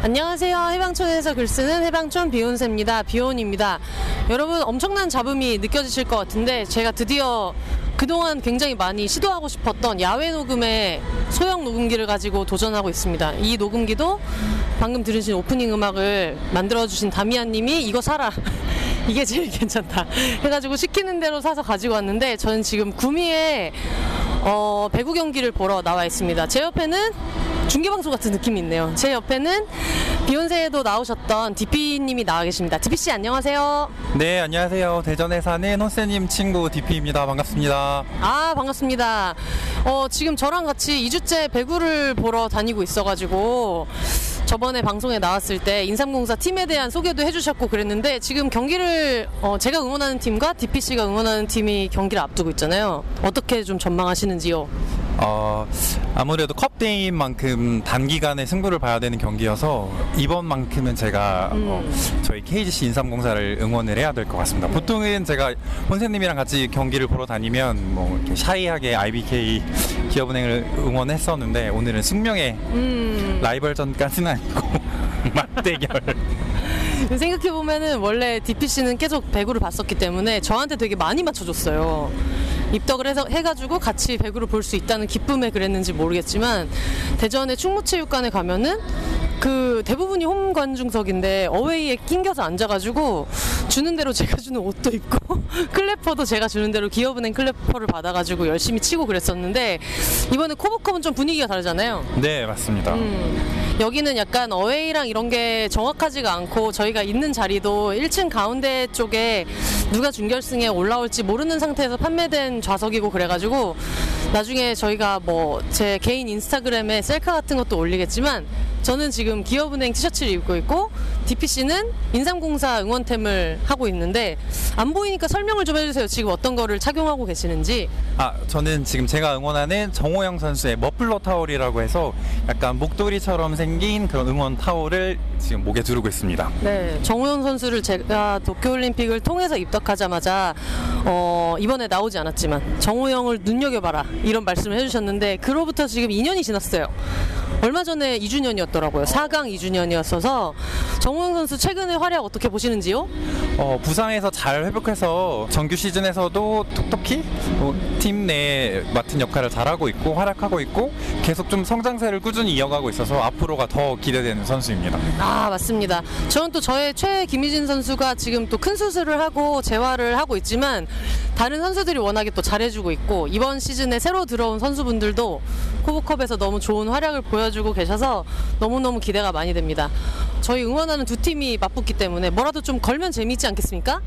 안녕하세요. 해방촌에서 글 쓰는 해방촌 비욘세입니다. 비혼입니다. 여러분 엄청난 잡음이 느껴지실 것 같은데 제가 드디어 그동안 굉장히 많이 시도하고 싶었던 야외 녹음의 소형 녹음기를 가지고 도전하고 있습니다. 이 녹음기도 방금 들으신 오프닝 음악을 만들어주신 다미안님이 이거 사라. 이게 제일 괜찮다. 해가지고 시키는 대로 사서 가지고 왔는데 저는 지금 구미에 어, 배구 경기를 보러 나와 있습니다. 제 옆에는 중계방송 같은 느낌이 있네요. 제 옆에는 비욘세에도 나오셨던 디피님이 나와 계십니다. 디피씨 안녕하세요. 네, 안녕하세요. 대전에 사는 호세님 친구 DP입니다. 반갑습니다. 아 반갑습니다. 어, 지금 저랑 같이 2주째 배구를 보러 다니고 있어가지고 저번에 방송에 나왔을 때 인삼공사 팀에 대한 소개도 해주셨고 그랬는데 지금 경기를 어, 제가 응원하는 팀과 DPC가 응원하는 팀이 경기를 앞두고 있잖아요. 어떻게 좀 전망하시는지요? 어, 아무래도 컵대인 만큼 단기간에 승부를 봐야 되는 경기여서 이번만큼은 제가 어, 저희 KGC 인삼공사를 응원을 해야 될 것 같습니다. 보통은 제가 혼세님이랑 같이 경기를 보러 다니면 뭐 이렇게 샤이하게 IBK 기업은행을 응원했었는데 오늘은 숙명의 음, 라이벌전까지는 아니고 맞대결. 생각해 보면은 원래 DPC는 계속 배구를 봤었기 때문에 저한테 되게 많이 맞춰줬어요. 입덕을 해서 해가지고 같이 배구를 볼 수 있다는 기쁨에 그랬는지 모르겠지만 대전의 충무체육관에 가면은 그 대부분이 홈 관중석인데 어웨이에 낑겨서 앉아가지고 주는 대로 제가 주는 옷도 입고 클래퍼도 제가 주는 대로 기업은행 클래퍼를 받아가지고 열심히 치고 그랬었는데 이번에 코브컵은 좀 분위기가 다르잖아요. 네, 맞습니다. 음, 여기는 약간 어웨이랑 이런 게 정확하지가 않고 저희 가 있는 자리도 1층 가운데 쪽에 누가 준결승에 올라올지 모르는 상태에서 판매된 좌석이고 그래가지고 나중에 저희가 뭐 제 개인 인스타그램에 셀카 같은 것도 올리겠지만 저는 지금 기업은행 티셔츠를 입고 있고 DPC는 인삼공사 응원템을 하고 있는데 안 보이니까 설명을 좀 해주세요. 지금 어떤 거를 착용하고 계시는지. 아, 저는 지금 제가 응원하는 정호영 선수의 머플러 타올이라고 해서 약간 목도리처럼 생긴 그런 응원 타올을 지금 목에 두르고 있습니다. 네, 정우영 선수를 제가 도쿄올림픽을 통해서 입덕하자마자 어, 이번에 나오지 않았지만 정우영을 눈여겨봐라 이런 말씀을 해주셨는데 그로부터 지금 2년이 지났어요. 얼마 전에 2주년이었더라고요. 4강 2주년이었어서 정우영 선수 최근의 활약 어떻게 보시는지요? 어, 부상에서 잘 회복해서 정규 시즌에서도 톡톡히 어, 팀 내에 맡은 역할을 잘하고 있고 활약하고 있고 계속 좀 성장세를 꾸준히 이어가고 있어서 앞으로가 더 기대되는 선수입니다. 아 맞습니다. 저는 또 저의 최 김희진 선수가 지금 또 큰 수술을 하고 재활을 하고 있지만 다른 선수들이 워낙에 또 잘해주고 있고 이번 시즌에 새로 들어온 선수분들도 코브컵에서 너무 좋은 활약을 보여 주고 계셔서 너무너무 기대가 많이 됩니다. 저희 응원하는 두 팀이 맞붙기 때문에 뭐라도 좀 걸면 재미있지 않겠습니까?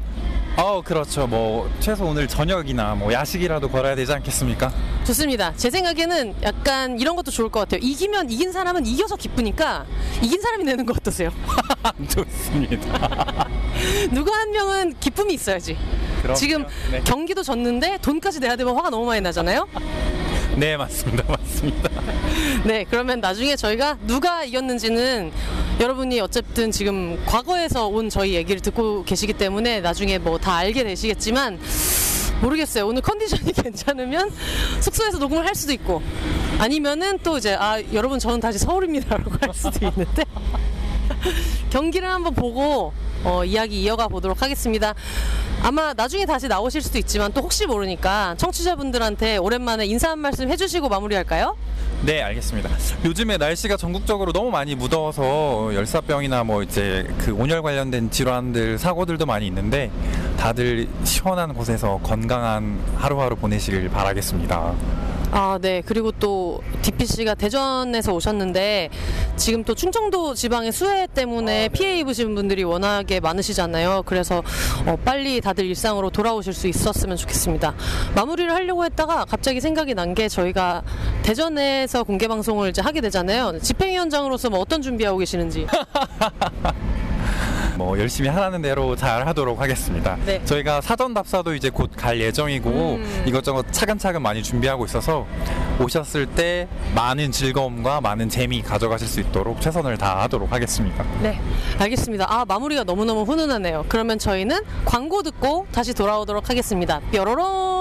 어, 그렇죠. 뭐 최소 오늘 저녁이나 뭐 야식이라도 걸어야 되지 않겠습니까? 좋습니다. 제 생각에는 약간 이런 것도 좋을 것 같아요. 이기면 이긴 사람은 이겨서 기쁘니까 이긴 사람이 내는 거 어떠세요? 좋습니다. 누가 한 명은 기쁨이 있어야지. 그럼요. 지금 네. 경기도 졌는데 돈까지 내야 되면 화가 너무 많이 나잖아요. 네, 맞습니다. 맞습니다. 네, 그러면 나중에 저희가 누가 이겼는지는 여러분이 어쨌든 지금 과거에서 온 저희 얘기를 듣고 계시기 때문에 나중에 뭐 다 알게 되시겠지만 모르겠어요. 오늘 컨디션이 괜찮으면 숙소에서 녹음을 할 수도 있고 아니면은 또 이제 아 여러분 저는 다시 서울입니다라고 할 수도 있는데 경기를 한번 보고 어, 이야기 이어가 보도록 하겠습니다. 아마 나중에 다시 나오실 수도 있지만 또 혹시 모르니까 청취자분들한테 오랜만에 인사 한 말씀 해주시고 마무리할까요? 네, 알겠습니다. 요즘에 날씨가 전국적으로 너무 많이 무더워서 열사병이나 뭐 이제 그 온열 관련된 질환들 사고들도 많이 있는데 다들 시원한 곳에서 건강한 하루하루 보내시길 바라겠습니다. 아, 네. 그리고 또 DPC가 대전에서 오셨는데 지금 또 충청도 지방의 수해 때문에 피해 입으신 분들이 워낙에 많으시잖아요. 그래서 어, 빨리 다들 일상으로 돌아오실 수 있었으면 좋겠습니다. 마무리를 하려고 했다가 갑자기 생각이 난 게 저희가 대전에서 공개 방송을 이제 하게 되잖아요. 집행 위원장으로서 뭐 어떤 준비하고 계시는지. 뭐 열심히 하라는 대로 잘 하도록 하겠습니다. 네. 저희가 사전 답사도 이제 곧 갈 예정이고 음. 이것저것 차근차근 많이 준비하고 있어서 오셨을 때 많은 즐거움과 많은 재미 가져가실 수 있도록 최선을 다하도록 하겠습니다. 네, 알겠습니다. 아, 마무리가 너무너무 훈훈하네요. 그러면 저희는 광고 듣고 다시 돌아오도록 하겠습니다. 뾰로롱!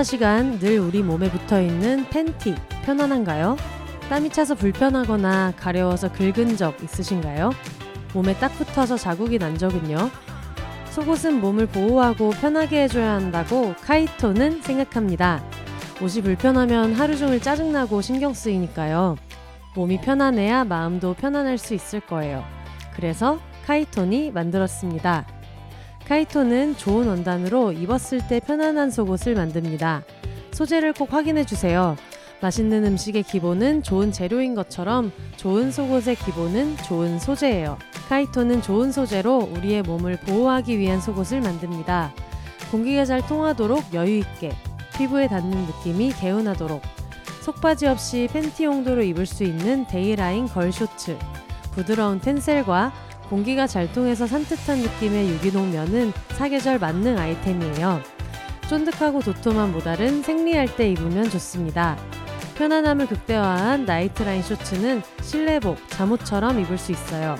24시간 늘 우리 몸에 붙어 있는 팬티 편안한가요? 땀이 차서 불편하거나 가려워서 긁은 적 있으신가요? 몸에 딱 붙어서 자국이 난 적은요? 속옷은 몸을 보호하고 편하게 해줘야 한다고 카이토는 생각합니다. 옷이 불편하면 하루 종일 짜증나고 신경 쓰이니까요. 몸이 편안해야 마음도 편안할 수 있을 거예요. 그래서 카이톤이 만들었습니다. 카이토는 좋은 원단으로 입었을 때 편안한 속옷을 만듭니다. 소재를 꼭 확인해 주세요. 맛있는 음식의 기본은 좋은 재료인 것처럼 좋은 속옷의 기본은 좋은 소재예요. 카이토는 좋은 소재로 우리의 몸을 보호하기 위한 속옷을 만듭니다. 공기가 잘 통하도록 여유 있게, 피부에 닿는 느낌이 개운하도록, 속바지 없이 팬티 용도로 입을 수 있는 데이라인 걸 쇼츠, 부드러운 텐셀과 공기가 잘 통해서 산뜻한 느낌의 유기농 면은 사계절 만능 아이템이에요. 쫀득하고 도톰한 모달은 생리할 때 입으면 좋습니다. 편안함을 극대화한 나이트라인 쇼츠는 실내복, 잠옷처럼 입을 수 있어요.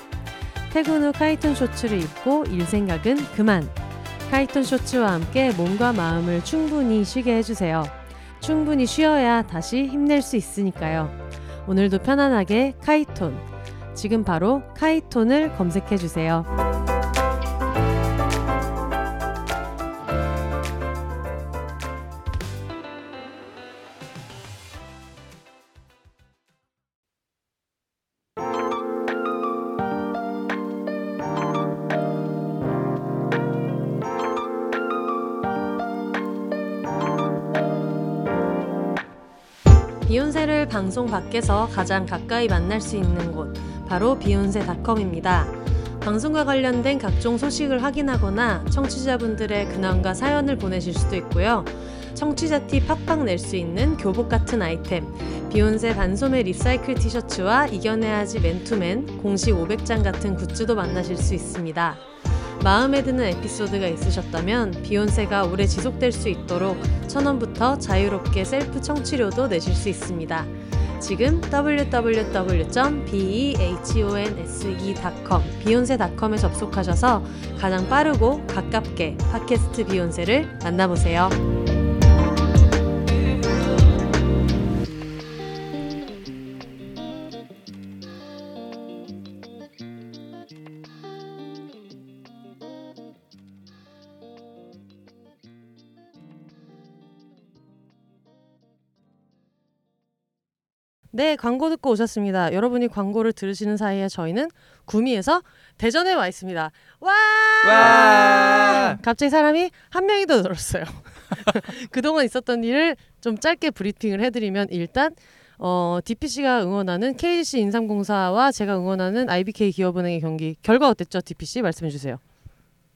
퇴근 후 카이톤 쇼츠를 입고 일 생각은 그만. 카이톤 쇼츠와 함께 몸과 마음을 충분히 쉬게 해주세요. 충분히 쉬어야 다시 힘낼 수 있으니까요. 오늘도 편안하게 카이톤. 지금 바로 카이톤을 검색해 주세요. 비혼세를 방송 밖에서 가장 가까이 만날 수 있는 곳 바로 비혼세닷컴입니다. 방송과 관련된 각종 소식을 확인하거나 청취자분들의 근황과 사연을 보내실 수도 있고요. 청취자 티 팍팍 낼 수 있는 교복 같은 아이템, 비혼세 반소매 recycle 티셔츠와 이겨내야지 맨투맨 공식 500장 같은 굿즈도 만나실 수 있습니다. 마음에 드는 에피소드가 있으셨다면 비혼세가 오래 지속될 수 있도록 천원부터 자유롭게 셀프 청취료도 내실 수 있습니다. 지금 www.behonse.com 비욘세닷컴에 접속하셔서 가장 빠르고 가깝게 팟캐스트 비욘세를 만나보세요. 네, 광고 듣고 오셨습니다. 여러분이 광고를 들으시는 사이에 저희는 구미에서 대전에 와 있습니다. 와! 와! 갑자기 사람이 한 명이 더 늘었어요. 그동안 있었던 일을 좀 짧게 브리핑을 해드리면 일단 어, DPC가 응원하는 KC 인삼공사와 제가 응원하는 IBK 기업은행의 경기 결과 어땠죠, DPC 말씀해 주세요.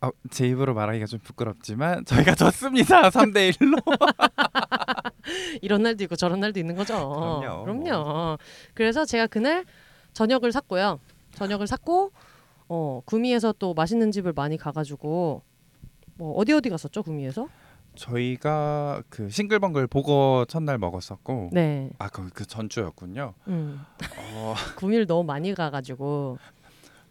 어, 제 입으로 말하기가 좀 부끄럽지만 저희가 졌습니다. 3대 1로. 이런 날도 있고 저런 날도 있는 거죠. 그럼요. 그럼요. 그래서 제가 그날 저녁을 샀고요. 저녁을 샀고 어, 구미에서 또 맛있는 집을 많이 가가지고 뭐 어디 어디 갔었죠, 구미에서? 저희가 그 싱글벙글 보거 첫날 먹었었고 네. 아그 그 전주였군요. 음. 어, 구미를 너무 많이 가가지고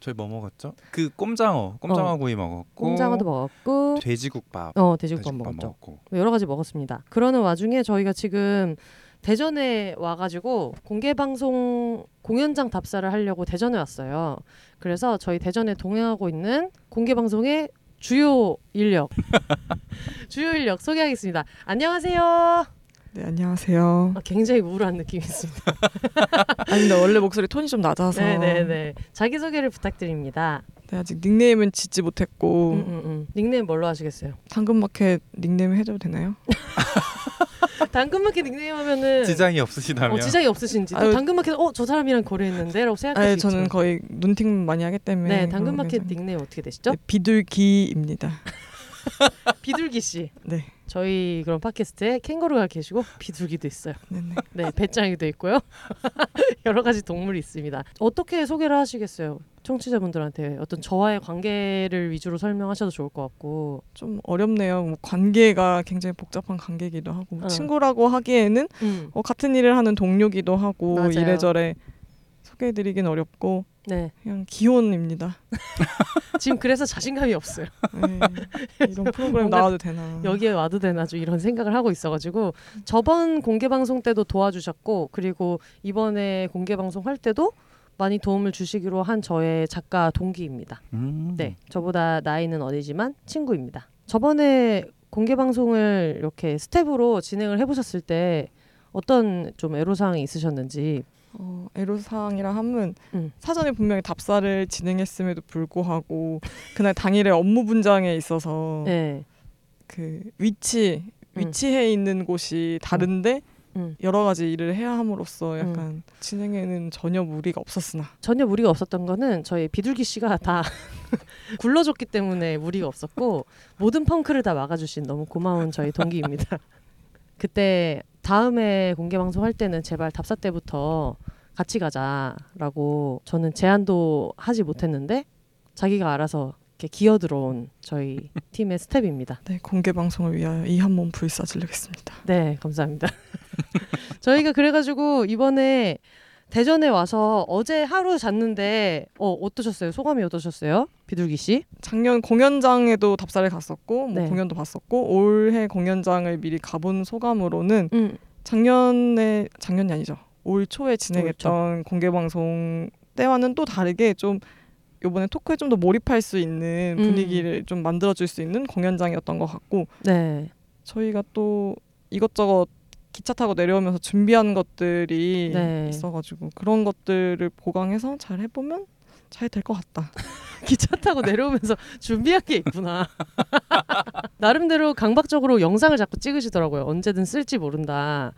저희 뭐 먹었죠? 그 꼼장어, 꼼장어 구이 먹었고 꽁장어도 먹었고 돼지국밥, 어 돼지국밥 돼지국밥 먹었죠. 먹었고 여러 가지 먹었습니다. 그러는 와중에 저희가 지금 대전에 와가지고 공개 방송 공연장 답사를 하려고 대전에 왔어요. 그래서 저희 대전에 동행하고 있는 공개 방송의 주요 인력, 주요 인력 소개하겠습니다. 안녕하세요. 네 안녕하세요. 아, 굉장히 우울한 느낌이 있습니다. 아니 근데 원래 목소리 톤이 좀 낮아서 네네네. 자기 소개를 부탁드립니다. 네, 아직 닉네임은 짓지 못했고 음, 음, 음. 닉네임 뭘로 하시겠어요? 당근마켓 닉네임 해줘도 되나요? 당근마켓 닉네임 하면은 지장이 없으시다면 어, 지장이 없으신지 또 아유. 당근마켓 어 저 사람이랑 거래했는데라고 생각할 아니 수 저는 있죠. 거의 눈팅 많이 하기 때문에 네, 당근마켓. 닉네임 어떻게 되시죠? 네, 비둘기입니다. 비둘기 씨. 네, 저희 그런 팟캐스트에 캥거루가 계시고 비둘기도 있어요. 네네. 네, 배짱이도 있고요. 여러 가지 동물이 있습니다. 어떻게 소개를 하시겠어요? 청취자분들한테 어떤 저와의 관계를 위주로 설명하셔도 좋을 것 같고. 좀 어렵네요. 뭐 관계가 굉장히 복잡한 관계이기도 하고 어. 친구라고 하기에는 음. 어, 같은 일을 하는 동료기도 하고 맞아요. 이래저래 소개해드리긴 어렵고 네. 그냥 기혼입니다. 지금 그래서 자신감이 없어요. 네, 이런 프로그램 나와도 되나? 여기에 와도 되나 좀 이런 생각을 하고 있어가지고 저번 공개 방송 때도 도와주셨고 그리고 이번에 공개 방송 할 때도 많이 도움을 주시기로 한 저의 작가 동기입니다. 음. 네, 저보다 나이는 어리지만 친구입니다. 저번에 공개 방송을 이렇게 스텝으로 진행을 해보셨을 때 어떤 좀 애로사항이 있으셨는지. 어, 애로사항이라 함은 음. 사전에 분명히 답사를 진행했음에도 불구하고 그날 당일에 업무 분장에 있어서 네, 그 위치 음. 위치해 있는 곳이 다른데 음. 여러 가지 일을 해야 함으로써 약간 진행에는 전혀 무리가 없었으나 전혀 무리가 없었던 거는 저희 비둘기 씨가 다 굴러줬기 때문에 무리가 없었고 모든 펑크를 다 막아주신 너무 고마운 저희 동기입니다. 그때 다음에 공개 방송 할 때는 제발 답사 때부터 같이 가자라고 저는 제안도 하지 못했는데 자기가 알아서 이렇게 기어 들어온 저희 팀의 스텝입니다. 네 공개 방송을 위하여 이 한 몸 불사질르겠습니다. 네, 감사합니다. 저희가 그래가지고 이번에 대전에 와서 어제 하루 잤는데 어 어떠셨어요? 소감이 어떠셨어요? 비둘기 씨? 작년 공연장에도 답사를 갔었고 뭐 네. 공연도 봤었고 올해 공연장을 미리 가본 소감으로는 음, 작년에 작년이 아니죠. 올 초에 진행했던 공개 방송 때와는 또 다르게 좀 요번에 토크에 좀 더 몰입할 수 있는 음. 분위기를 좀 만들어 줄 수 있는 공연장이었던 것 같고 네, 저희가 또 이것저것 기차 타고 내려오면서 준비한 것들이 네. 있어가지고 그런 것들을 보강해서 잘 해보면 잘 될 것 같다. 기차 타고 내려오면서 준비한 게 있구나. 나름대로 강박적으로 영상을 자꾸 찍으시더라고요. 언제든 쓸지 모른다.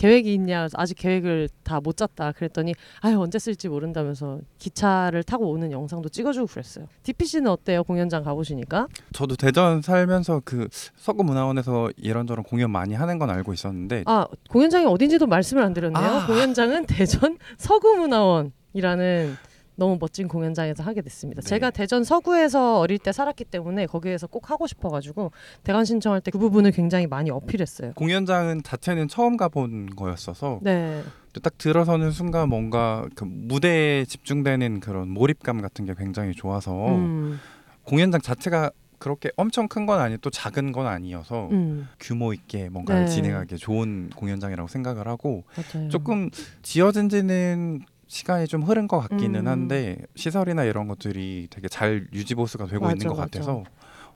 계획이 있냐? 아직 계획을 다 못 짰다. 그랬더니 아유 언제 쓸지 모른다면서 기차를 타고 오는 영상도 찍어주고 그랬어요. DP 씨는 어때요? 공연장 가보시니까? 저도 대전 살면서 그 서구문화원에서 이런저런 공연 많이 하는 건 알고 있었는데 아 공연장이 어딘지도 말씀을 안 드렸네요. 아. 공연장은 대전 서구문화원이라는 너무 멋진 공연장에서 하게 됐습니다. 네. 제가 대전 서구에서 어릴 때 살았기 때문에 거기에서 꼭 하고 싶어가지고 대관 신청할 때 그 부분을 굉장히 많이 어필했어요. 공연장은 자체는 처음 가본 거였어서 네, 딱 들어서는 순간 뭔가 그 무대에 집중되는 그런 몰입감 같은 게 굉장히 좋아서 음, 공연장 자체가 그렇게 엄청 큰 건 아니고 또 작은 건 아니어서 음, 규모 있게 뭔가를 네. 진행하기 좋은 공연장이라고 생각을 하고 맞아요. 조금 지어진 지는 시간이 좀 흐른 것 같기는 음. 한데 시설이나 이런 것들이 되게 잘 유지 보수가 되고 맞아, 있는 것 맞아. 같아서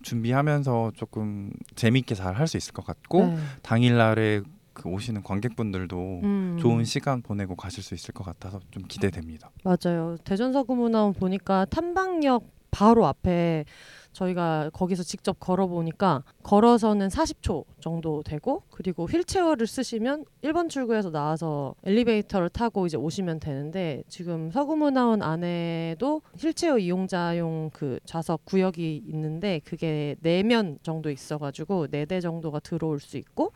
준비하면서 조금 재밌게 잘 할 수 있을 것 같고 네. 당일날에 그 오시는 관객분들도 음. 좋은 시간 보내고 가실 수 있을 것 같아서 좀 기대됩니다. 맞아요. 대전 서구문화원 보니까 탐방역 바로 앞에 저희가 거기서 직접 걸어 보니까 걸어서는 40초 정도 되고 그리고 휠체어를 쓰시면 1번 출구에서 나와서 엘리베이터를 타고 이제 오시면 되는데 지금 서구문화원 안에도 휠체어 이용자용 그 좌석 구역이 있는데 그게 네면 정도 있어가지고 네대 정도가 들어올 수 있고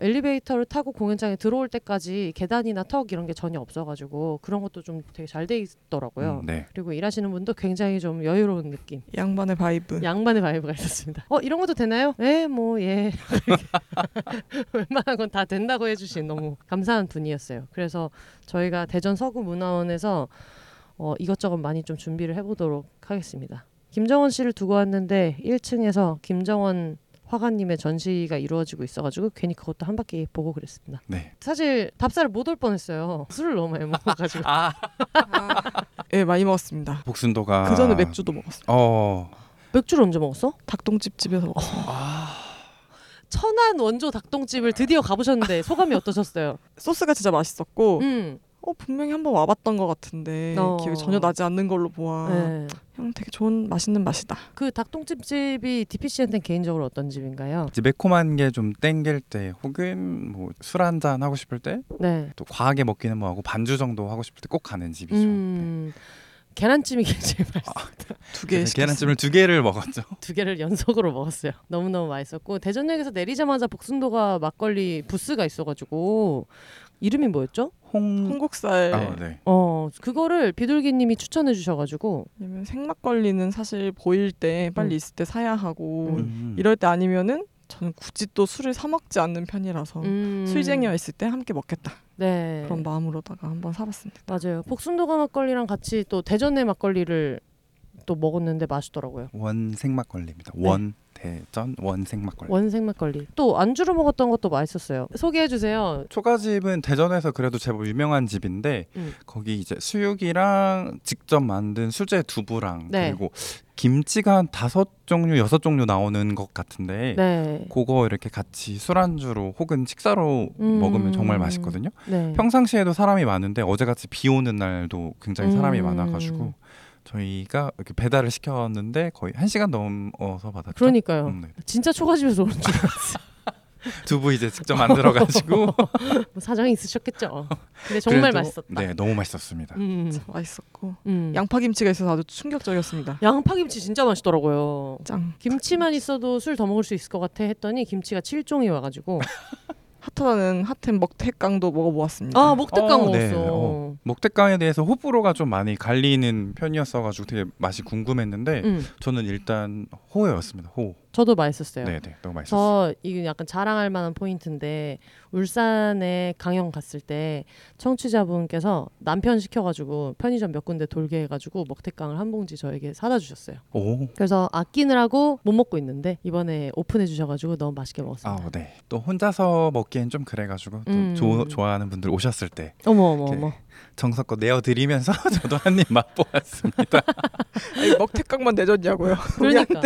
엘리베이터를 타고 공연장에 들어올 때까지 계단이나 턱 이런 게 전혀 없어가지고 그런 것도 좀 되게 잘 돼 있더라고요. 음, 네. 그리고 일하시는 분도 굉장히 좀 여유로운 느낌, 양반의 vibe. 양반의 vibe가 있었습니다. 어 이런 것도 되나요? 네, 뭐 예. 웬만한 건 다 된다고 해주신 너무 감사한 분이었어요. 그래서 저희가 대전 서구 문화원에서 어, 이것저것 많이 좀 준비를 해보도록 하겠습니다. 김정원 씨를 두고 왔는데 1층에서 김정원 화가님의 전시가 이루어지고 있어가지고 괜히 그것도 한 바퀴 보고 그랬습니다. 네. 사실 답사를 못 올 뻔했어요. 술을 너무 많이 먹어가지고. 아 예, 많이 먹었습니다. 복순도가 그 전에 맥주도 먹었어요. 어. 맥주를 언제 먹었어? 닭똥집 집에서 먹었어요. 천안 원조 닭똥집을 드디어 가보셨는데 소감이 어떠셨어요? 소스가 진짜 맛있었고, 음, 어 분명히 한번 와봤던 것 같은데 어. 기억이 전혀 나지 않는 걸로 보아. 네. 그냥 되게 좋은 맛있는 맛이다. 그 닭똥집 집이 DP 씨한테는 개인적으로 어떤 집인가요? 이제 매콤한 게 좀 땡길 때 혹은 뭐 술 한 잔 하고 싶을 때 또 네. 과하게 먹기는 뭐하고 반주 정도 하고 싶을 때 꼭 가는 집이죠. 네. 음, 계란찜이 굉장히 맛있어. 두 개. 그래서 시켰어요. 계란찜을 두 개를 먹었죠. 두 개를 연속으로 먹었어요. 너무 너무 맛있었고 대전역에서 내리자마자 복순도가 막걸리 부스가 있어가지고 이름이 뭐였죠? 홍. 홍국살. 아, 네. 어 그거를 비둘기님이 추천해 주셔가지고 왜냐면 생막걸리는 사실 보일 때 빨리 음. 있을 때 사야 하고 음. 이럴 때 아니면은 저는 굳이 또 술을 사 먹지 않는 편이라서 음, 술쟁이가 있을 때 함께 먹겠다 네 그런 마음으로다가 한번 사봤습니다. 맞아요. 복순도가 막걸리랑 같이 또 대전의 막걸리를 또 먹었는데 맛있더라고요. 원 생 막걸리입니다. 네. 원 대전 원생 막걸리. 원생 막걸리. 또 안주로 먹었던 것도 맛있었어요. 소개해 주세요. 초가집은 대전에서 그래도 제법 유명한 집인데 음. 거기 이제 수육이랑 직접 만든 수제 두부랑 네. 그리고 김치가 한 다섯 종류 여섯 종류 나오는 것 같은데 네. 그거 이렇게 같이 술안주로 혹은 식사로 음. 먹으면 정말 맛있거든요. 네. 평상시에도 사람이 많은데 어제같이 비 오는 날도 굉장히 사람이 음. 많아가지고 저희가 이렇게 배달을 시켰는데 거의 한 시간 넘어서 받았죠. 그러니까요. 음, 네. 진짜 초가집에서 오는 줄 알았어요. 두부 이제 직접 만들어 가지고 뭐 사정이 있으셨겠죠. 근데 정말 그래도- 맛있었다. 네, 너무 맛있었습니다. 음. 맛있었고 음. 양파 김치가 있어서 아주 충격적이었습니다. 양파 김치 진짜 맛있더라고요. 짱 김치만 있어도 술 더 먹을 수 있을 것 같아 했더니 김치가 7종이 와가지고 핫하다는 핫템 먹태깡도 먹어보았습니다. 아 목대깡 어, 먹었어. 네. 어. 목대깡에 대해서 호불호가 좀 많이 갈리는 편이었어가지고 되게 맛이 궁금했는데 음, 저는 일단 호였습니다. 호. 저도 맛있었어요. 네, 네, 너무 맛있었어요. 저 이거 약간 자랑할 만한 포인트인데 울산에 강연 갔을 때 청취자분께서 남편 시켜가지고 편의점 몇 군데 돌게 해가지고 먹태깡을 한 봉지 저에게 사다 주셨어요. 오. 그래서 아끼느라고 못 먹고 있는데 이번에 오픈해 주셔가지고 너무 맛있게 먹었습니다. 아, 네. 또 혼자서 먹기엔 좀 그래가지고 또 음. 조- 좋아하는 분들 오셨을 때 어머 어머 어머. 정성껏 내어드리면서 저도 한 입 맛보았습니다. 아니, 먹태깡만 내줬냐고요. 그러니까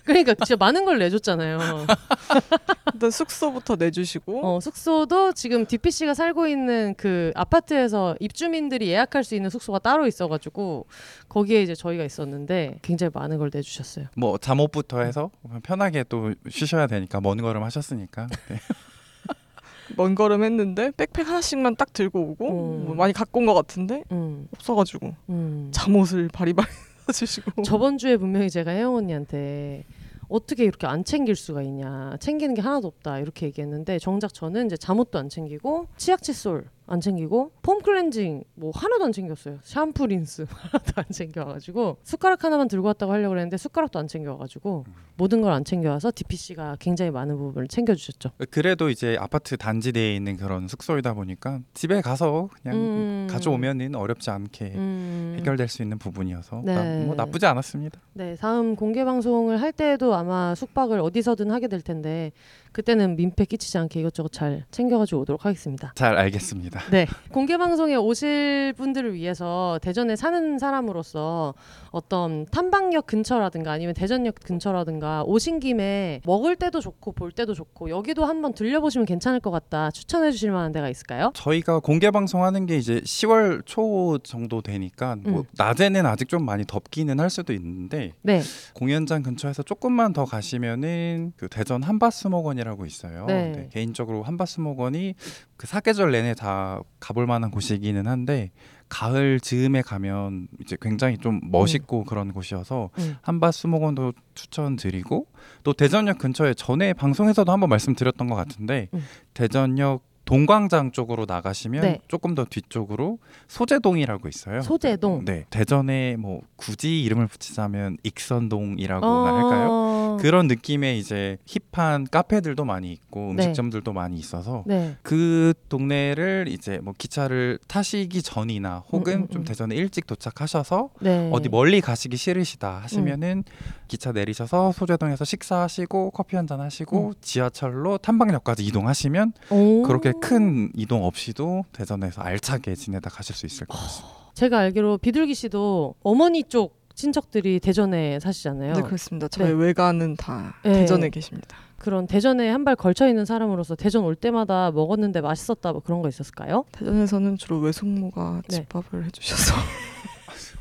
그러니까 진짜 많은 걸 내줬잖아요. 일단 숙소부터 내주시고 어, 숙소도 지금 DP 씨가 살고 있는 그 아파트에서 입주민들이 예약할 수 있는 숙소가 따로 있어가지고 거기에 이제 저희가 있었는데 굉장히 많은 걸 내주셨어요. 뭐 잠옷부터 해서 편하게 또 쉬셔야 되니까 먼 걸음 하셨으니까 네. 먼 걸음 했는데 백팩 하나씩만 딱 들고 오고 음. 뭐 많이 갖고 온 것 같은데 음, 없어가지고 음. 잠옷을 바리바리 사주시고. 저번 주에 분명히 제가 혜영 언니한테 어떻게 이렇게 안 챙길 수가 있냐 챙기는 게 하나도 없다 이렇게 얘기했는데 정작 저는 이제 잠옷도 안 챙기고 치약 칫솔 안 챙기고 폼 클렌징 뭐 하나도 안 챙겼어요 샴푸 린스 하나도 안 챙겨와가지고 숟가락 하나만 들고 왔다고 하려고 했는데 숟가락도 안 챙겨와가지고 모든 걸 안 챙겨와서 DP 씨가 굉장히 많은 부분을 챙겨주셨죠 그래도 이제 아파트 단지 내에 있는 그런 숙소이다 보니까 집에 가서 그냥 음. 가져오면은 어렵지 않게 음. 해결될 수 있는 부분이어서 네. 나, 뭐 나쁘지 않았습니다. 네, 다음 공개 방송을 할 때에도 아마 숙박을 어디서든 하게 될 텐데 그때는 민폐 끼치지 않게 이것저것 잘 챙겨가지고 오도록 하겠습니다. 잘 알겠습니다. 네. 공개 방송에 오실 분들을 위해서 대전에 사는 사람으로서 어떤 탐방역 근처라든가 아니면 대전역 근처라든가 오신 김에 먹을 때도 좋고 볼 때도 좋고 여기도 한번 들려보시면 괜찮을 것 같다 추천해 주실 만한 데가 있을까요? 저희가 공개 방송하는 게 이제 10월 초 정도 되니까 뭐 음. 낮에는 아직 좀 많이 덥기는 할 수도 있는데 네. 공연장 근처에서 조금만 더 가시면은 그 대전 한바스목원 이라고 있어요. 네. 네, 개인적으로 한바스목원이 그 사계절 내내 다 가볼 만한 곳이기는 한데 가을 즈음에 가면 이제 굉장히 좀 멋있고 그런 곳이어서 음. 한바스목원도 추천드리고 또 대전역 근처에 전에 방송에서도 한번 말씀드렸던 것 같은데 음. 대전역 동광장 쪽으로 나가시면 네. 조금 더 뒤쪽으로 소재동이라고 있어요. 소재동. 네, 대전에 뭐 굳이 이름을 붙이자면 익선동이라고 어... 할까요? 그런 느낌의 이제 힙한 카페들도 많이 있고 네. 음식점들도 많이 있어서 네. 그 동네를 이제 뭐 기차를 타시기 전이나 혹은 음, 음, 좀 음. 대전에 일찍 도착하셔서 네. 어디 멀리 가시기 싫으시다 하시면은 기차 내리셔서 소재동에서 식사하시고 커피 한 잔 하시고 음. 지하철로 탐방역까지 이동하시면 오. 그렇게 큰 이동 없이도 대전에서 알차게 지내다 가실 수 있을 것 같습니다. 제가 알기로 비둘기 씨도 어머니 쪽 친척들이 대전에 사시잖아요. 네 그렇습니다. 저희 네. 외가는 다 네. 대전에 계십니다. 그런 대전에 한 발 걸쳐 있는 사람으로서 대전 올 때마다 먹었는데 맛있었다 뭐 그런 거 있었을까요? 대전에서는 주로 외숙모가 네. 집밥을 해주셔서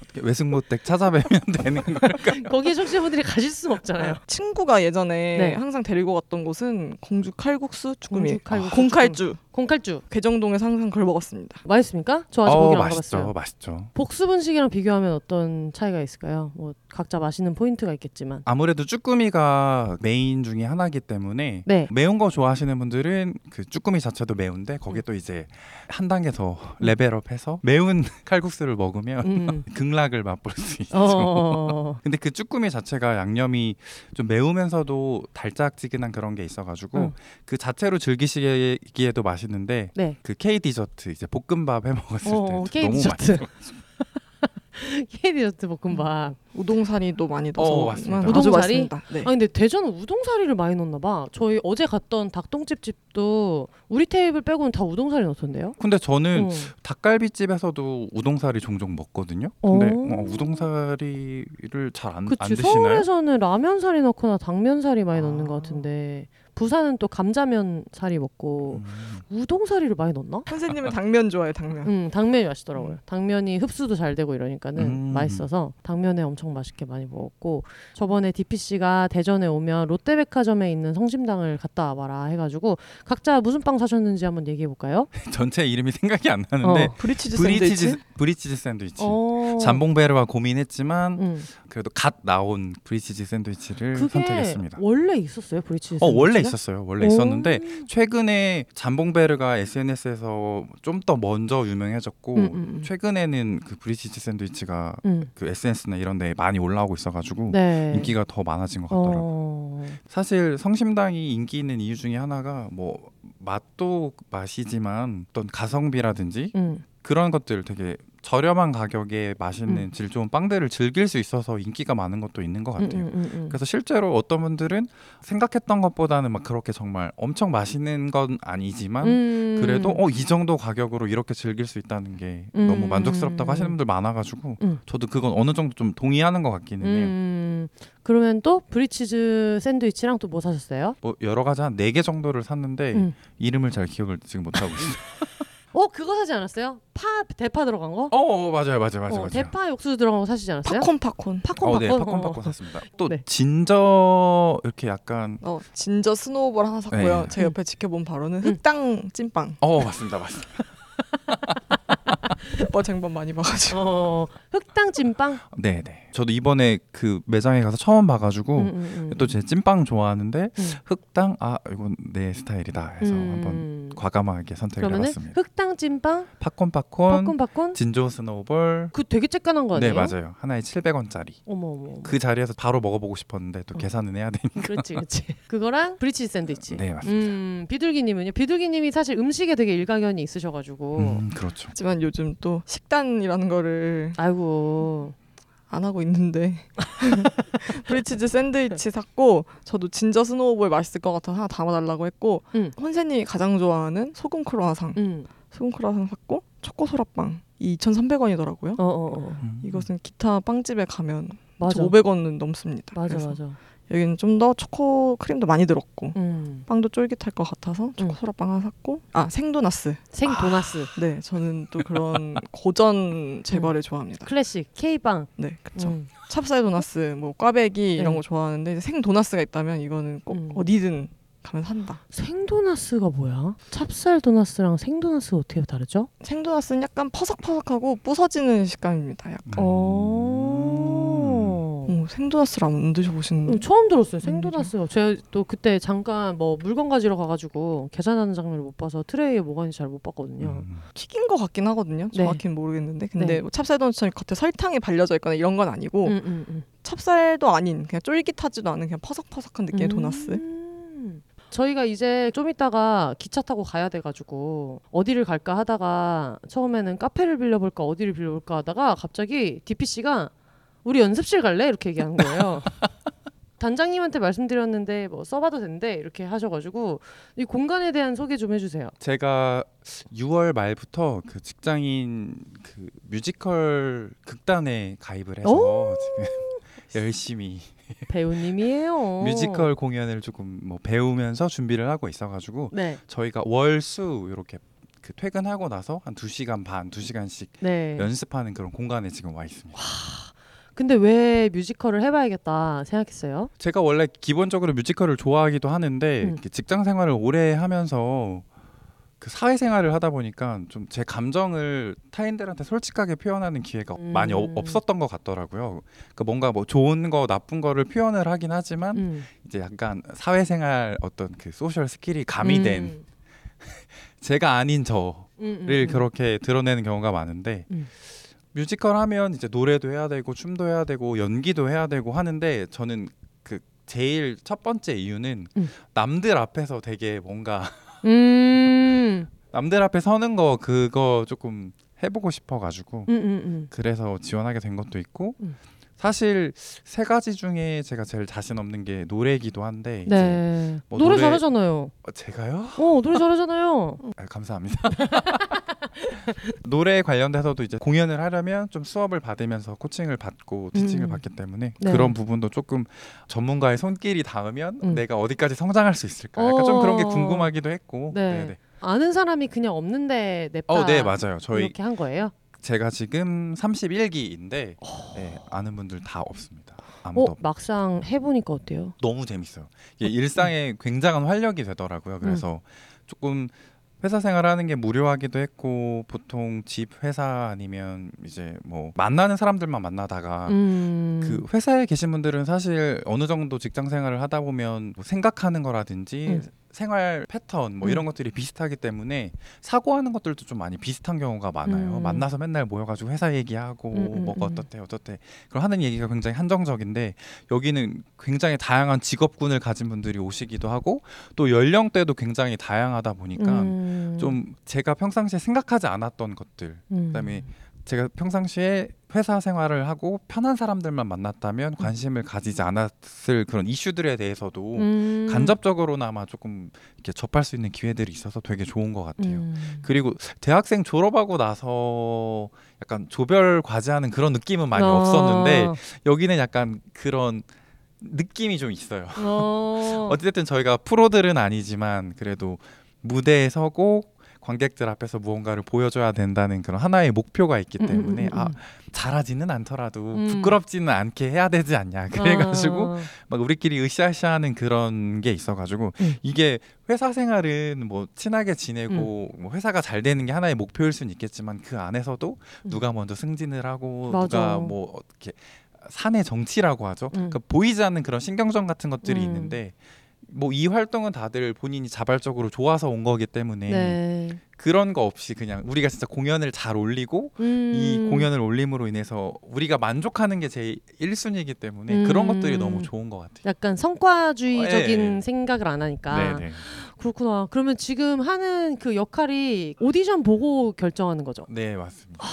어떻게 외숙모댁 찾아뵈면 되는 거 거기 청취자분들이 가실 수는 없잖아요. 친구가 예전에 네. 항상 데리고 갔던 곳은 공주 칼국수 쭈꾸미 공주 칼국수 공칼주 콩칼주 괴정동에서 항상 그걸 먹었습니다. 맛있습니까? 저 아직 어, 거기를 안 맛있죠, 가봤어요. 맛있죠. 복수분식이랑 비교하면 어떤 차이가 있을까요? 뭐 각자 맛있는 포인트가 있겠지만. 아무래도 쭈꾸미가 메인 중에 하나이기 때문에 네. 매운 거 좋아하시는 분들은 그 쭈꾸미 자체도 매운데 거기에 또 이제 한 단계 더 레벨업해서 매운 칼국수를 먹으면 음. 극락을 맛볼 수 있죠. 어. 근데 그 쭈꾸미 자체가 양념이 좀 매우면서도 달짝지근한 그런 게 있어가지고 음. 그 자체로 즐기시기에도 맛 있는데 네. 그 K 디저트 이제 볶음밥 해 먹었을 어, 때 K 너무 디저트. 맛있어. K 디저트 볶음밥. 우동사리도 많이 넣어서 어, 맞습니다. 아주 우동사리? 맛있습니다. 네. 아 근데 대전은 우동사리를 많이 넣나 봐. 저희 어제 갔던 닭똥집 집도 우리 테이블 빼고는 다 우동사리 넣던데요. 근데 저는 어. 닭갈비집에서도 우동사리 종종 먹거든요. 근데 어. 어, 우동사리를 잘 안 안 그치 드시나요? 서울에서는 라면사리 넣거나 당면사리 많이 넣는 아. 것 같은데 부산은 또 감자면 사리 먹고 음. 우동사리를 많이 넣나? 선생님은 당면 좋아해 당면. 음 당면이 맛있더라고요. 당면이 흡수도 잘 되고 이러니까는 음. 맛있어서 당면에 엄청 맛있게 많이 먹었고 저번에 DPC가 대전에 오면 롯데백화점에 있는 성심당을 갔다 와봐라 해가지고 각자 무슨 빵 사셨는지 한번 얘기해 볼까요? 전체 이름이 생각이 안 나는데 어. 브리치즈 브리치즈 샌드위치. 브리치즈 샌드위치. 어. 잠봉뵈르와 고민했지만 음. 그래도 갓 나온 브리치즈 샌드위치를 선택했습니다. 원래 있었어요 브리치즈. 어 원래? 있었어요. 원래 오. 있었는데 최근에 잠봉뵈르가 SNS에서 좀 더 먼저 유명해졌고 음, 음, 음. 최근에는 그 브리치즈 샌드위치가 음. 그 SNS나 이런 데 많이 올라오고 있어가지고 네. 인기가 더 많아진 것 같더라고요. 어. 사실 성심당이 인기 있는 이유 중에 하나가 뭐 맛도 맛이지만 어떤 가성비라든지 음. 그런 것들 되게 저렴한 가격에 맛있는 음. 질 좋은 빵들을 즐길 수 있어서 인기가 많은 것도 있는 것 음, 같아요. 음, 음, 음. 그래서 실제로 어떤 분들은 생각했던 것보다는 막 그렇게 정말 엄청 맛있는 건 아니지만 음. 그래도 어 이 정도 가격으로 이렇게 즐길 수 있다는 게 음. 너무 만족스럽다고 하시는 분들 많아가지고 음. 저도 그건 어느 정도 좀 동의하는 것 같기는 해요. 음, 그러면 또 브리치즈 샌드위치랑 또 뭐 사셨어요? 뭐 여러 가지 한 네 개 정도를 샀는데 음. 이름을 잘 기억을 지금 못 하고 있어요. 어 그거 사지 않았어요? 파 대파 들어간 거? 어, 어 맞아요, 맞아요, 맞아요. 어, 맞아요. 대파 육수 들어간 거 사시지 않았어요? 팝콘 팝콘. 팝콘 어, 네, 팝콘. 팝콘 어. 팝콘 샀습니다. 또 네. 진저 이렇게 약간 어 ginger snowball 하나 샀고요. 네. 제 옆에 지켜본 바로는 흑당 찐빵. 어 맞습니다, 맞습니다. 오빠 쟁반 많이 봐가지고. 어, 흑당 찐빵. 네, 네. 저도 이번에 그 매장에 가서 처음 봐가지고 음, 음, 음. 또 제가 찐빵 좋아하는데 음. 흑당 아 이건 내 스타일이다 해서 음. 한번 과감하게 선택을 그러면은 해봤습니다. 흑당 찐빵, 팝콘 팝콘, 팝콘 팝콘. ginger snowball. 그 되게 쬐깐한 거 네 아니에요? 맞아요. 하나에 700원짜리. 어머 어머. 그 자리에서 바로 먹어보고 싶었는데 또 어. 계산은 해야 되니까. 그렇지 그렇지. 그거랑 브리치즈 샌드위치. 네 맞습니다. 음, 비둘기님은요? 비둘기님이 사실 음식에 되게 일가견이 있으셔가지고. 음 그렇죠. 하지만 요즘 또 식단이라는 거를 아이고. 안 하고 있는데 브리치즈 샌드위치 샀고 저도 ginger snowball 맛있을 것 같아서 하나 담아달라고 했고 음. 혼세님이 가장 좋아하는 소금 크로아상 음. 소금 크로아상 샀고 초코 소라빵 2,300원이더라고요. 어, 어, 어. 음. 이것은 기타 빵집에 가면 맞아. 500원은 넘습니다. 맞아, 맞아. 여기는 좀 더 초코 크림도 많이 들었고 음. 빵도 쫄깃할 것 같아서 초코 음. 소라빵 하나 샀고 아 생도나스 생 도나스. 네 저는 또 그런 고전 제과를 좋아합니다. 클래식 K빵. 네 그쵸. 음. 찹쌀 도나스, 뭐 꽈배기 이런 네. 거 좋아하는데 이제 생 도나스가 있다면 이거는 꼭 음. 어디든 가면 산다. 생도나스가 뭐야? 찹쌀 도나스랑 생도나스가 어떻게 다르죠? 생 도나스는 약간 퍼석퍼석하고 부서지는 식감입니다. 약간. 어. 오, 생 도나스를 안 드셔보신 음, 처음 들었어요. 생도나스가. 제가 또 그때 잠깐 뭐 물건 가지러 가가지고 계산하는 장면을 못 봐서 트레이에 뭐가 있는지 잘 못 봤거든요. 음. 튀긴 것 같긴 하거든요. 네. 정확히는 모르겠는데 근데 네. 뭐 찹쌀 도나스처럼 겉에 설탕이 발려져 있거나 이런 건 아니고 음, 음, 음. 찹쌀도 아닌 그냥 쫄깃하지도 않은 그냥 퍼석퍼석한 느낌의 도나스. 음. 저희가 이제 좀 이따가 기차 타고 가야 돼가지고 어디를 갈까 하다가 처음에는 카페를 빌려볼까 어디를 빌려볼까 하다가 갑자기 씨가 우리 연습실 갈래 이렇게 얘기하는 거예요. 단장님한테 말씀드렸는데 뭐 써봐도 된대 이렇게 하셔가지고 이 공간에 대한 소개 좀 해주세요. 제가 6월 말부터 그 직장인 그 뮤지컬 극단에 가입을 해서 오! 지금 열심히 배우님이에요. 뮤지컬 공연을 조금 뭐 배우면서 준비를 하고 있어가지고 네, 저희가 월수 이렇게 그 퇴근하고 나서 한 2시간 반, 2시간씩 네. 연습하는 그런 공간에 지금 와 있습니다. 근데 왜 뮤지컬을 해봐야겠다 생각했어요? 제가 원래 기본적으로 뮤지컬을 좋아하기도 하는데 음. 직장 생활을 오래 하면서 그 사회생활을 하다 보니까 좀 제 감정을 타인들한테 솔직하게 표현하는 기회가 음. 많이 어- 없었던 것 같더라고요. 그 뭔가 뭐 좋은 거 나쁜 거를 표현을 하긴 하지만 음. 이제 약간 사회생활 어떤 그 social skill이 가미된 음. 제가 아닌 저를 음, 음, 음. 그렇게 드러내는 경우가 많은데 음. 뮤지컬 하면 이제 노래도 해야 되고 춤도 해야 되고 연기도 해야 되고 하는데 저는 그 제일 첫 번째 이유는 음. 남들 앞에서 되게 뭔가 음. 남들 앞에 서는 거 그거 조금 해보고 싶어가지고 음, 음, 음. 그래서 지원하게 된 것도 있고 음. 사실 세 가지 중에 제가 제일 자신 없는 게 노래이기도 한데 이제 네. 뭐 노래, 노래- 잘하잖아요. 어, 제가요? 어, 노래 잘하잖아요. 아, 감사합니다. 노래 관련돼서도 이제 공연을 하려면 좀 수업을 받으면서 코칭을 받고 티칭을 음. 받기 때문에 네. 그런 부분도 조금 전문가의 손길이 닿으면 음. 내가 어디까지 성장할 수 있을까? 약간 좀 그런 게 어. 궁금하기도 했고. 네. 네네. 아는 사람이 그냥 없는데 냅다. 어, 네 맞아요. 저희 이렇게 한 거예요. 제가 지금 31기인데 네, 아는 분들 다 없습니다. 아무도 어, 막상 해보니까 어때요? 너무 재밌어요. 이게 일상에 굉장한 활력이 되더라고요. 그래서 조금 회사 생활하는 게 무료하기도 했고 보통 집 회사 아니면 이제 뭐 만나는 사람들만 만나다가 음. 그 회사에 계신 분들은 사실 어느 정도 직장 생활을 하다 보면 뭐 생각하는 거라든지 음. 생활 패턴 뭐 음. 이런 것들이 비슷하기 때문에 사고하는 것들도 좀 많이 비슷한 경우가 많아요. 음. 만나서 맨날 모여가지고 회사 얘기하고 음, 음, 뭐가 음. 어떻대 어떻대 그럼 하는 얘기가 굉장히 한정적인데 여기는 굉장히 다양한 직업군을 가진 분들이 오시기도 하고 또 연령대도 굉장히 다양하다 보니까 음. 좀 제가 평상시에 생각하지 않았던 것들 음. 그다음에 제가 평상시에 회사 생활을 하고 편한 사람들만 만났다면 관심을 가지지 않았을 그런 이슈들에 대해서도 음. 간접적으로나마 조금 이렇게 접할 수 있는 기회들이 있어서 되게 좋은 것 같아요. 음. 그리고 대학생 졸업하고 나서 약간 조별 과제하는 그런 느낌은 많이 어. 없었는데 여기는 약간 그런 느낌이 좀 있어요. 어. 어쨌든 저희가 프로들은 아니지만 그래도 무대에 서고 관객들 앞에서 무언가를 보여줘야 된다는 그런 하나의 목표가 있기 음, 음, 때문에 음, 음. 아 잘하지는 않더라도 음. 부끄럽지는 않게 해야 되지 않냐 그래가지고 어. 막 우리끼리 으쌰으쌰하는 그런 게 있어가지고 음. 이게 회사 생활은 뭐 친하게 지내고 음. 뭐 회사가 잘 되는 게 하나의 목표일 수는 있겠지만 그 안에서도 음. 누가 먼저 승진을 하고 맞아. 누가 뭐 어떻게 사내 정치라고 하죠. 음. 그러니까 보이지 않는 그런 신경전 같은 것들이 음. 있는데 뭐 이 활동은 다들 본인이 자발적으로 좋아서 온 거기 때문에 네. 그런 거 없이 그냥 우리가 진짜 공연을 잘 올리고 음. 이 공연을 올림으로 인해서 우리가 만족하는 게 제일 1순위이기 때문에 그런 음. 것들이 너무 좋은 것 같아요. 약간 성과주의적인 어, 예. 생각을 안 하니까 네네. 그렇구나. 그러면 지금 하는 그 역할이 오디션 보고 결정하는 거죠. 네 맞습니다.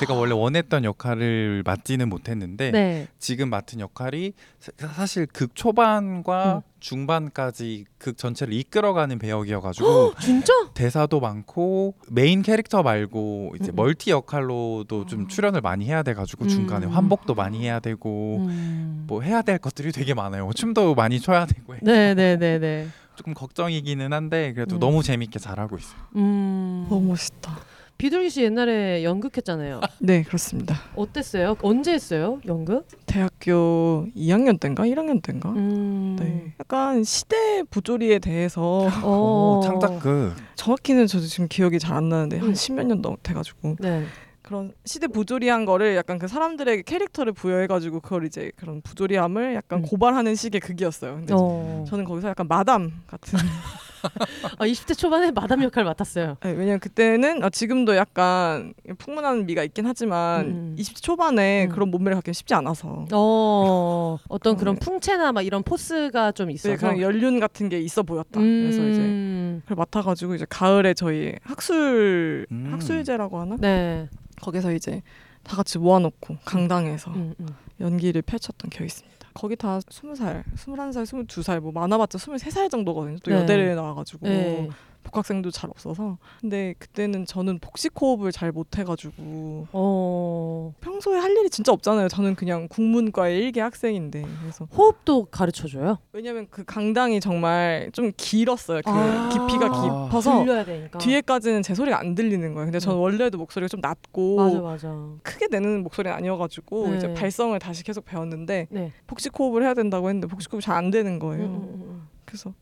제가 원래 원했던 역할을 맡지는 못했는데 네. 지금 맡은 역할이 사- 사실 극 초반과 음. 중반까지 극 전체를 이끌어가는 배역이어가지고 진짜? 대사도 많고 메인 캐릭터 말고 이제 음, 음. multi 역할로도 좀 출연을 많이 해야 돼가지고 중간에 음. 환복도 많이 해야 되고 음. 뭐 해야 될 것들이 되게 많아요. 춤도 많이 춰야 되고 해서 네, 네, 네, 네. 조금 걱정이기는 한데 그래도 음. 너무 재밌게 잘하고 있어요. 음. 너무 멋있다. 비둘기 씨 옛날에 연극했잖아요. 네 그렇습니다. 어땠어요? 언제 했어요? 연극? 대학교 2학년 때인가 1학년 때인가. 음. 네. 약간 시대 부조리에 대해서 어. 오, 창작극. 정확히는 저도 지금 기억이 잘 안 나는데 음. 한 십몇 년 넘 돼가지고 네. 그런 시대 부조리한 거를 약간 그 사람들에게 캐릭터를 부여해가지고 그걸 이제 그런 부조리함을 약간 음. 고발하는 식의 극이었어요. 근데 어. 저는 거기서 약간 마담 같은. 아, 20대 초반에 마담 역할 맡았어요. 네, 왜냐면 그때는 아, 지금도 약간 풍문하는 미가 있긴 하지만 음. 20대 초반에 음. 그런 몸매를 갖기는 쉽지 않아서. 어. 어떤 그런 네. 풍채나 막 이런 포스가 좀 있어서. 네, 그런 연륜 같은 게 있어 보였다. 음. 그래서 이제 그걸 맡아가지고 이제 가을에 저희 학술 음. 학술제라고 하나 네. 거기서 이제 다 같이 모아놓고 강당에서 음, 음. 연기를 펼쳤던 기억이 있습니다. 거기 다 스무 살, 스물한 살, 스물두 살, 뭐 많아봤자 스물세 살 정도거든요. 또 네. 여대를 나와가지고 네. 복학생도 잘 없어서. 근데 그때는 저는 복식 호흡을 잘 못해가지고 어. 평소에 할 일이 진짜 없잖아요. 저는 그냥 국문과의 일개 학생인데 그래서 호흡도 가르쳐 줘요. 왜냐면 그 강당이 정말 좀 길었어요. 그 아. 깊이가 깊어서 들려야 되니까. 뒤에까지는 제 소리가 안 들리는 거예요. 근데 저는 음. 원래도 목소리가 좀 낮고 맞아 맞아. 크게 내는 목소리는 아니어가지고 네. 이제 발성을 다시 계속 배웠는데 네. 복식 호흡을 해야 된다고 했는데 복식 호흡이 잘 안 되는 거예요. 음, 음, 음. 그래서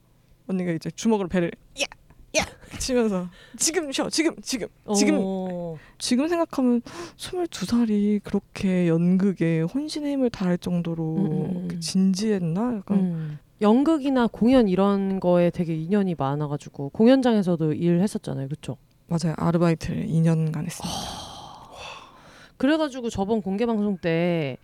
언니가 이제 주먹으로 배를 야 야 치면서 지금 쉬어 지금 지금 지금 어. 지금 생각하면 22살이 그렇게 연극에 혼신의 힘을 다할 정도로 음, 음, 음. 진지했나 약간 음. 연극이나 공연 이런 거에 되게 인연이 많아가지고 공연장에서도 일했었잖아요, 그렇죠? 맞아요 아르바이트를 2년간 했습니다. 그래가지고 저번 공개 방송 때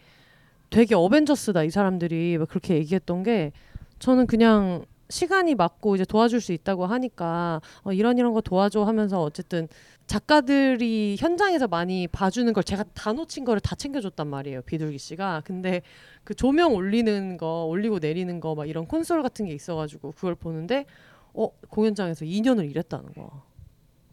되게 어벤져스다 이 사람들이 막 그렇게 얘기했던 게 저는 그냥 시간이 맞고 이제 도와줄 수 있다고 하니까 어, 이런 이런 거 도와줘 하면서 어쨌든 작가들이 현장에서 많이 봐주는 걸 제가 다 놓친 거를 다 챙겨줬단 말이에요 비둘기 씨가. 근데 그 조명 올리는 거 올리고 내리는 거 막 이런 콘솔 같은 게 있어가지고 그걸 보는데 어 공연장에서 2년을 일했다는 거야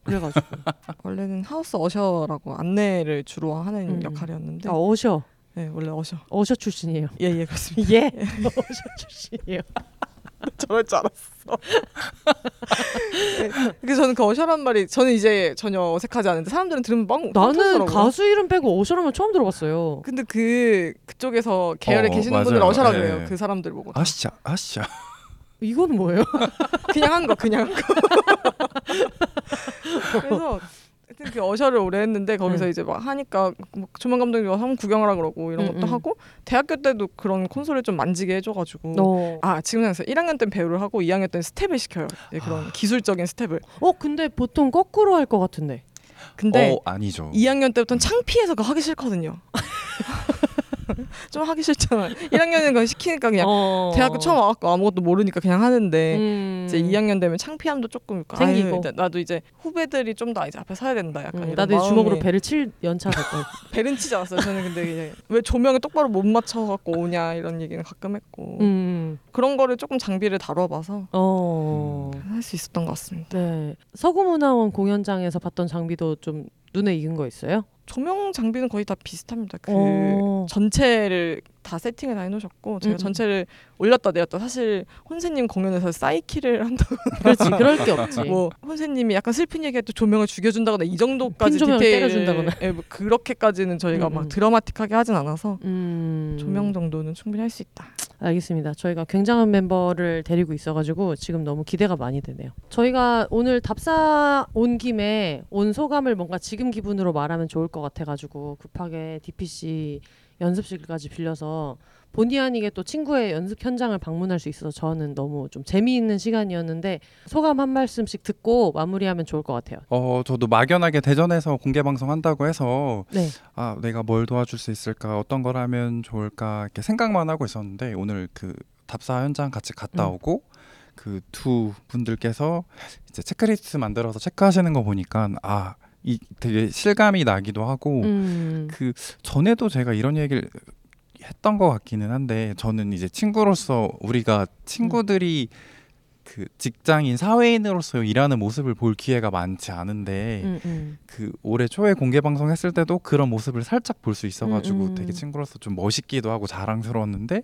그래가지고. 원래는 하우스 어셔라고 안내를 주로 하는 음. 역할이었는데. 아 어셔? 네 원래 어셔. 어셔 출신이에요. 예예 그렇습니다. 예. 어셔 출신이에요 저럴 줄 알았어. 네. 그래서 저는 그 어셔란 말이 저는 이제 전혀 어색하지 않은데 사람들은 들으면 빵빵 나는. 가수 이름 빼고 어셔라면 처음 들어봤어요. 근데 그 그쪽에서 계열에 어, 계시는. 분들 어셔라 예. 그래요. 그 사람들 보고 다. 아시죠, 아시죠. 이건 뭐예요? 그냥 한 거 그냥 한 거. 그래서 하여튼 그 어셔를 오래 했는데 거기서 음. 이제 막 하니까 뭐 조만 감독이 와서 한번 구경하라 그러고 이런 음, 것도 음. 하고 대학교 때도 그런 콘솔을 좀 만지게 해줘가지고 어. 아 지금 생각했어요 1학년 때는 배우를 하고 2학년 때는 스텝을 시켜요 네, 그런 아. 기술적인 스텝을 어 근데 보통 거꾸로 할 것 같은데. 근데 어, 아니죠. 2학년 때부터는 창피해서 그거 하기 싫거든요 좀 하기 싫잖아 1학년은 그거 시키니까 그냥 어. 대학교 처음 와갖고 아무것도 모르니까 그냥 하는데 음. 이제 2학년 되면 창피함도 조금 있고 생기고. 아유, 이제 나도 이제 후배들이 좀 더 이제 앞에 서야 된다 약간 음, 이런 나도 이제 주먹으로 마음이 배를 칠 연차 됐다. 배는 치지 않았어요 저는 근데 이제 왜 조명을 똑바로 못 맞춰갖고 오냐 이런 얘기는 가끔 했고 음. 그런 거를 조금 장비를 다뤄봐서 어. 할 수 있었던 것 같습니다 네. 서구문화원 공연장에서 봤던 장비도 좀 눈에 익은 거 있어요? 조명 장비는 거의 다 비슷합니다 그 어. 전체를 다 세팅을 다 해놓으셨고 제가 음, 음. 전체를 올렸다 내렸다 사실 혼세님 공연에서 사이키를 한다고 그렇지. 그럴 게 없지. 뭐 혼세님이 약간 슬픈 얘기할 때 조명을 죽여준다거나 이 정도까지 디테일 때려준다거나. 예, 뭐 그렇게까지는 저희가 음, 음. 막 드라마틱하게 하진 않아서 음. 조명 정도는 충분히 할 수 있다. 알겠습니다. 저희가 굉장한 멤버를 데리고 있어가지고 지금 너무 기대가 많이 되네요. 저희가 오늘 답사 온 김에 온 소감을 뭔가 지금 기분으로 말하면 좋을 것 같아가지고 급하게 DPC 연습실까지 빌려서 본의 아니게 또 친구의 연습 현장을 방문할 수 있어서 저는 너무 좀 재미있는 시간이었는데 소감 한 말씀씩 듣고 마무리하면 좋을 것 같아요. 어, 저도 막연하게 대전에서 공개 방송 한다고 해서 네. 아, 내가 뭘 도와줄 수 있을까, 어떤 걸 하면 좋을까 이렇게 생각만 하고 있었는데 오늘 그 답사 현장 같이 갔다 음. 오고 그 두 분들께서 이제 체크리스트 만들어서 체크하시는 거 보니까 아 이 되게 실감이 나기도 하고 음. 그 전에도 제가 이런 얘기를 했던 것 같기는 한데 저는 이제 친구로서 우리가 친구들이 그 직장인 사회인으로서 일하는 모습을 볼 기회가 많지 않은데 음, 음. 그 올해 초에 공개 방송했을 때도 그런 모습을 살짝 볼 수 있어가지고 음, 음. 되게 친구로서 좀 멋있기도 하고 자랑스러웠는데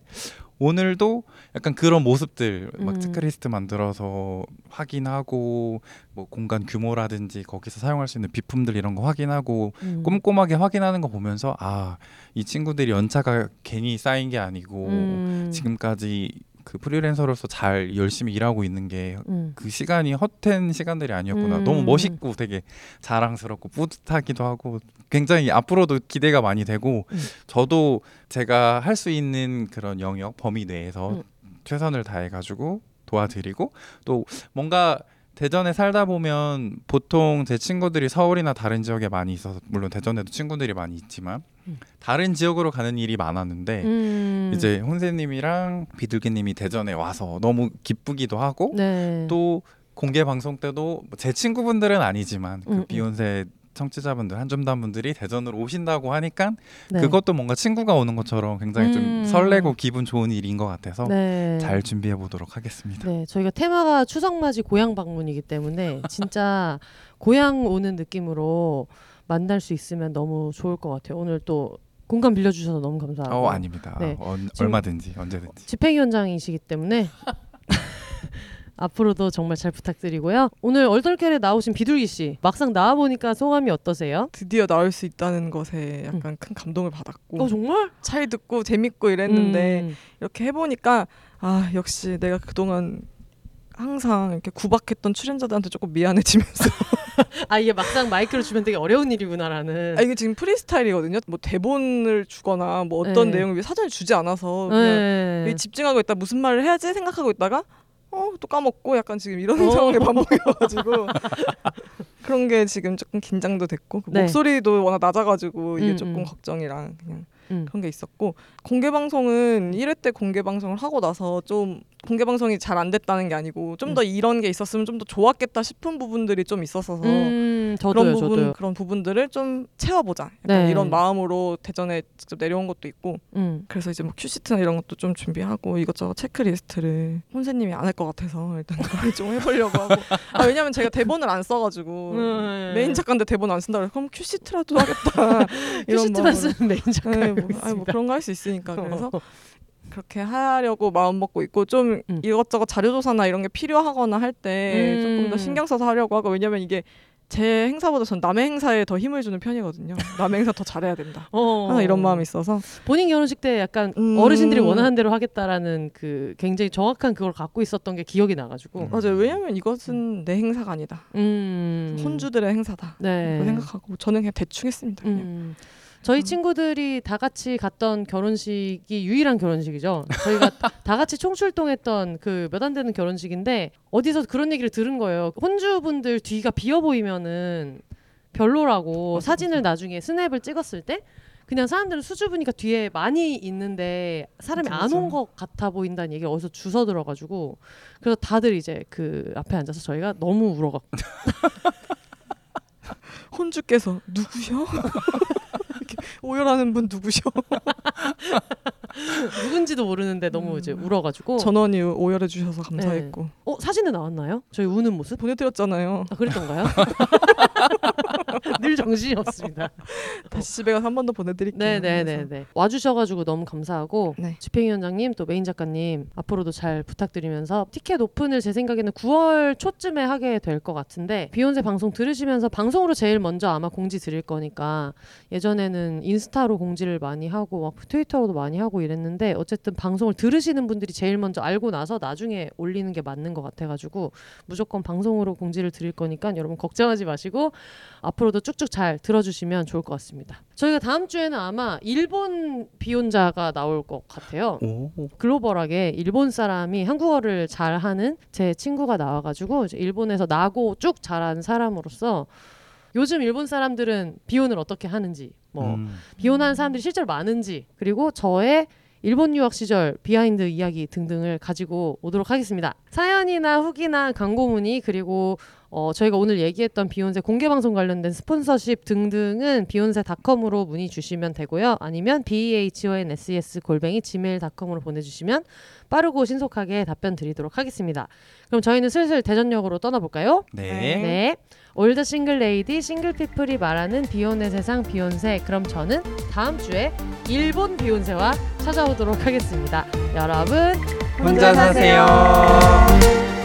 오늘도 약간 그런 모습들 막 음. 체크리스트 만들어서 확인하고 뭐 공간 규모라든지 거기서 사용할 수 있는 비품들 이런 거 확인하고 음. 꼼꼼하게 확인하는 거 보면서 아 이 친구들이 연차가 괜히 쌓인 게 아니고 음. 지금까지 그 프리랜서로서 잘 열심히 일하고 있는 게그 음. 시간이 헛된 시간들이 아니었구나. 음. 너무 멋있고 되게 자랑스럽고 뿌듯하기도 하고 굉장히 앞으로도 기대가 많이 되고 음. 저도 제가 할 수 있는 그런 영역 범위 내에서 음. 최선을 다해 가지고 도와드리고 또 뭔가 대전에 살다 보면 보통 제 친구들이 서울이나 다른 지역에 많이 있어서 물론 대전에도 친구들이 많이 있지만 음. 다른 지역으로 가는 일이 많았는데 음. 이제 혼세님이랑 비둘기님이 대전에 와서 너무 기쁘기도 하고 네. 또 공개 방송 때도 뭐제 친구분들은 아니지만 그 음, 음. 비욘세 청취자분들 한점단 분들이 대전으로 오신다고 하니까 네. 그것도 뭔가 친구가 오는 것처럼 굉장히 음. 좀 설레고 기분 좋은 일인 것 같아서 네. 잘 준비해 보도록 하겠습니다. 네, 저희가 테마가 추석맞이 고향 방문이기 때문에 진짜 고향 오는 느낌으로 만날 수 있으면 너무 좋을 것 같아요. 오늘 또 공간 빌려주셔서 너무 감사하고 어 아닙니다. 네. 언- 지금- 얼마든지 언제든지. 집행위원장이시기 때문에 앞으로도 정말 잘 부탁드리고요. 오늘 얼떨결에 나오신 비둘기 씨 막상 나와 보니까 소감이 어떠세요? 드디어 나올 수 있다는 것에 약간 큰 감동을 받았고 어 정말? 차이 듣고 재밌고 이랬는데 음. 이렇게 해보니까 아 역시 내가 그동안 항상 이렇게 구박했던 출연자들한테 조금 미안해지면서 아 이게 막상 마이크를 주면 되게 어려운 일이구나라는. 아 이게 지금 프리스타일이거든요. 뭐 대본을 주거나 뭐 어떤 네. 내용을 사전에 주지 않아서 그냥 네. 여기 집중하고 있다 무슨 말을 해야지 생각하고 있다가 어 또 까먹고 약간 지금 이런 어. 상황의 반복이어가지고 그런 게 지금 조금 긴장도 됐고 그 네. 목소리도 워낙 낮아가지고 이게 음, 조금 음. 걱정이랑 그냥 음. 그런 게 있었고 공개 방송은 1회 때 공개 방송을 하고 나서 좀 공개 방송이 잘 안 됐다는 게 아니고 좀더 이런 게 있었으면 좀 더 좋았겠다 싶은 부분들이 좀 있어서 음, 저도요, 그런 부분 저도요. 그런 부분들을 좀 채워보자 약간 네. 이런 마음으로 대전에 직접 내려온 것도 있고 음. 그래서 이제 뭐 큐시트나 이런 것도 좀 준비하고 이것저것 체크리스트를 혼세님이 안 할 것 같아서 일단 그걸 좀 해보려고 하고 아, 왜냐면 제가 대본을 안 써가지고 음. 메인 작가인데 대본 안 쓴다 그래 그럼 큐시트라도 하겠다 큐시트만. 쓰는 메인 작가. 네, 뭐, 아니 뭐 그런 거 할 수 있으니까 그래서 그렇게 하려고 마음 먹고 있고 좀 음. 이것저것 자료 조사나 이런 게 필요하거나 할 때 음. 조금 더 신경 써서 하려고 하고 왜냐면 이게 제 행사보다 전 남의 행사에 더 힘을 주는 편이거든요. 남의 행사 더 잘해야 된다. 어. 항상 이런 마음이 있어서 본인 결혼식 때 약간 음. 어르신들이 원하는 대로 하겠다라는 그 굉장히 정확한 그걸 갖고 있었던 게 기억이 나가지고. 음. 맞아요. 왜냐면 이것은 내 행사가 아니다. 음. 혼주들의 행사다. 네. 그 생각하고 저는 그냥 대충 했습니다. 그냥. 음. 저희 음. 친구들이 다 같이 갔던 결혼식이 유일한 결혼식이죠. 저희가 다 같이 총출동했던 그 몇 안 되는 결혼식인데 어디서 그런 얘기를 들은 거예요. 혼주분들 뒤가 비어 보이면은 별로라고 맞아, 사진을 나중에 스냅을 찍었을 때 그냥 사람들은 수주 보니까 뒤에 많이 있는데 사람이 맞아, 안온 맞아. 것 같아 보인다는 얘기를 어디서 주워 들어가지고 그래서 다들 이제 그 앞에 앉아서 저희가 너무 울어갖고 혼주께서 누구셔? 오열하는 분 누구셔? 누군지도 모르는데 너무 음. 이제 울어가지고 전원이 오열해 주셔서 감사했고 어 사진에 나왔나요? 저희 우는 모습? 보내드렸잖아요. 아 그랬던가요? 늘 정신이 없습니다. 다시 집에 가서 한 번 더 보내드릴게요. 그래서. 네네네네 와주셔가지고 너무 감사하고 네. 집행위원장님 또 메인 작가님 앞으로도 잘 부탁드리면서 티켓 오픈을 제 생각에는 9월 초쯤에 하게 될 것 같은데 비욘세 방송 들으시면서 방송으로 제일 먼저 아마 공지 드릴 거니까 예전에는 인스타로 공지를 많이 하고 막 트위터로도 많이 하고 이랬는데 어쨌든 방송을 들으시는 분들이 제일 먼저 알고 나서 나중에 올리는 게 맞는 것 같아가지고 무조건 방송으로 공지를 드릴 거니까 여러분 걱정하지 마시고 앞으로도 쭉쭉 잘 들어주시면 좋을 것 같습니다. 저희가 다음 주에는 아마 일본 비혼자가 나올 것 같아요. 오. 글로벌하게 일본 사람이 한국어를 잘하는 제 친구가 나와가지고 일본에서 나고 쭉 자란 사람으로서 요즘 일본 사람들은 비혼을 어떻게 하는지 뭐 음. 비혼하는 사람들이 실제로 많은지 그리고 저의 일본 유학 시절 비하인드 이야기 등등을 가지고 오도록 하겠습니다. 사연이나 후기나 광고 문의 그리고 어, 저희가 오늘 얘기했던 비욘세 공개 방송 관련된 스폰서십 등등은 비욘세닷컴으로 문의 주시면 되고요. 아니면 b h o n s s 골뱅이 gmail.com으로 보내주시면 빠르고 신속하게 답변 드리도록 하겠습니다. 그럼 저희는 슬슬 대전역으로 떠나볼까요? 네. 네. old single lady single people이 말하는 비혼의 세상 비욘세. 그럼 저는 다음 주에 일본 비욘세와 찾아오도록 하겠습니다. 여러분 혼자 사세요.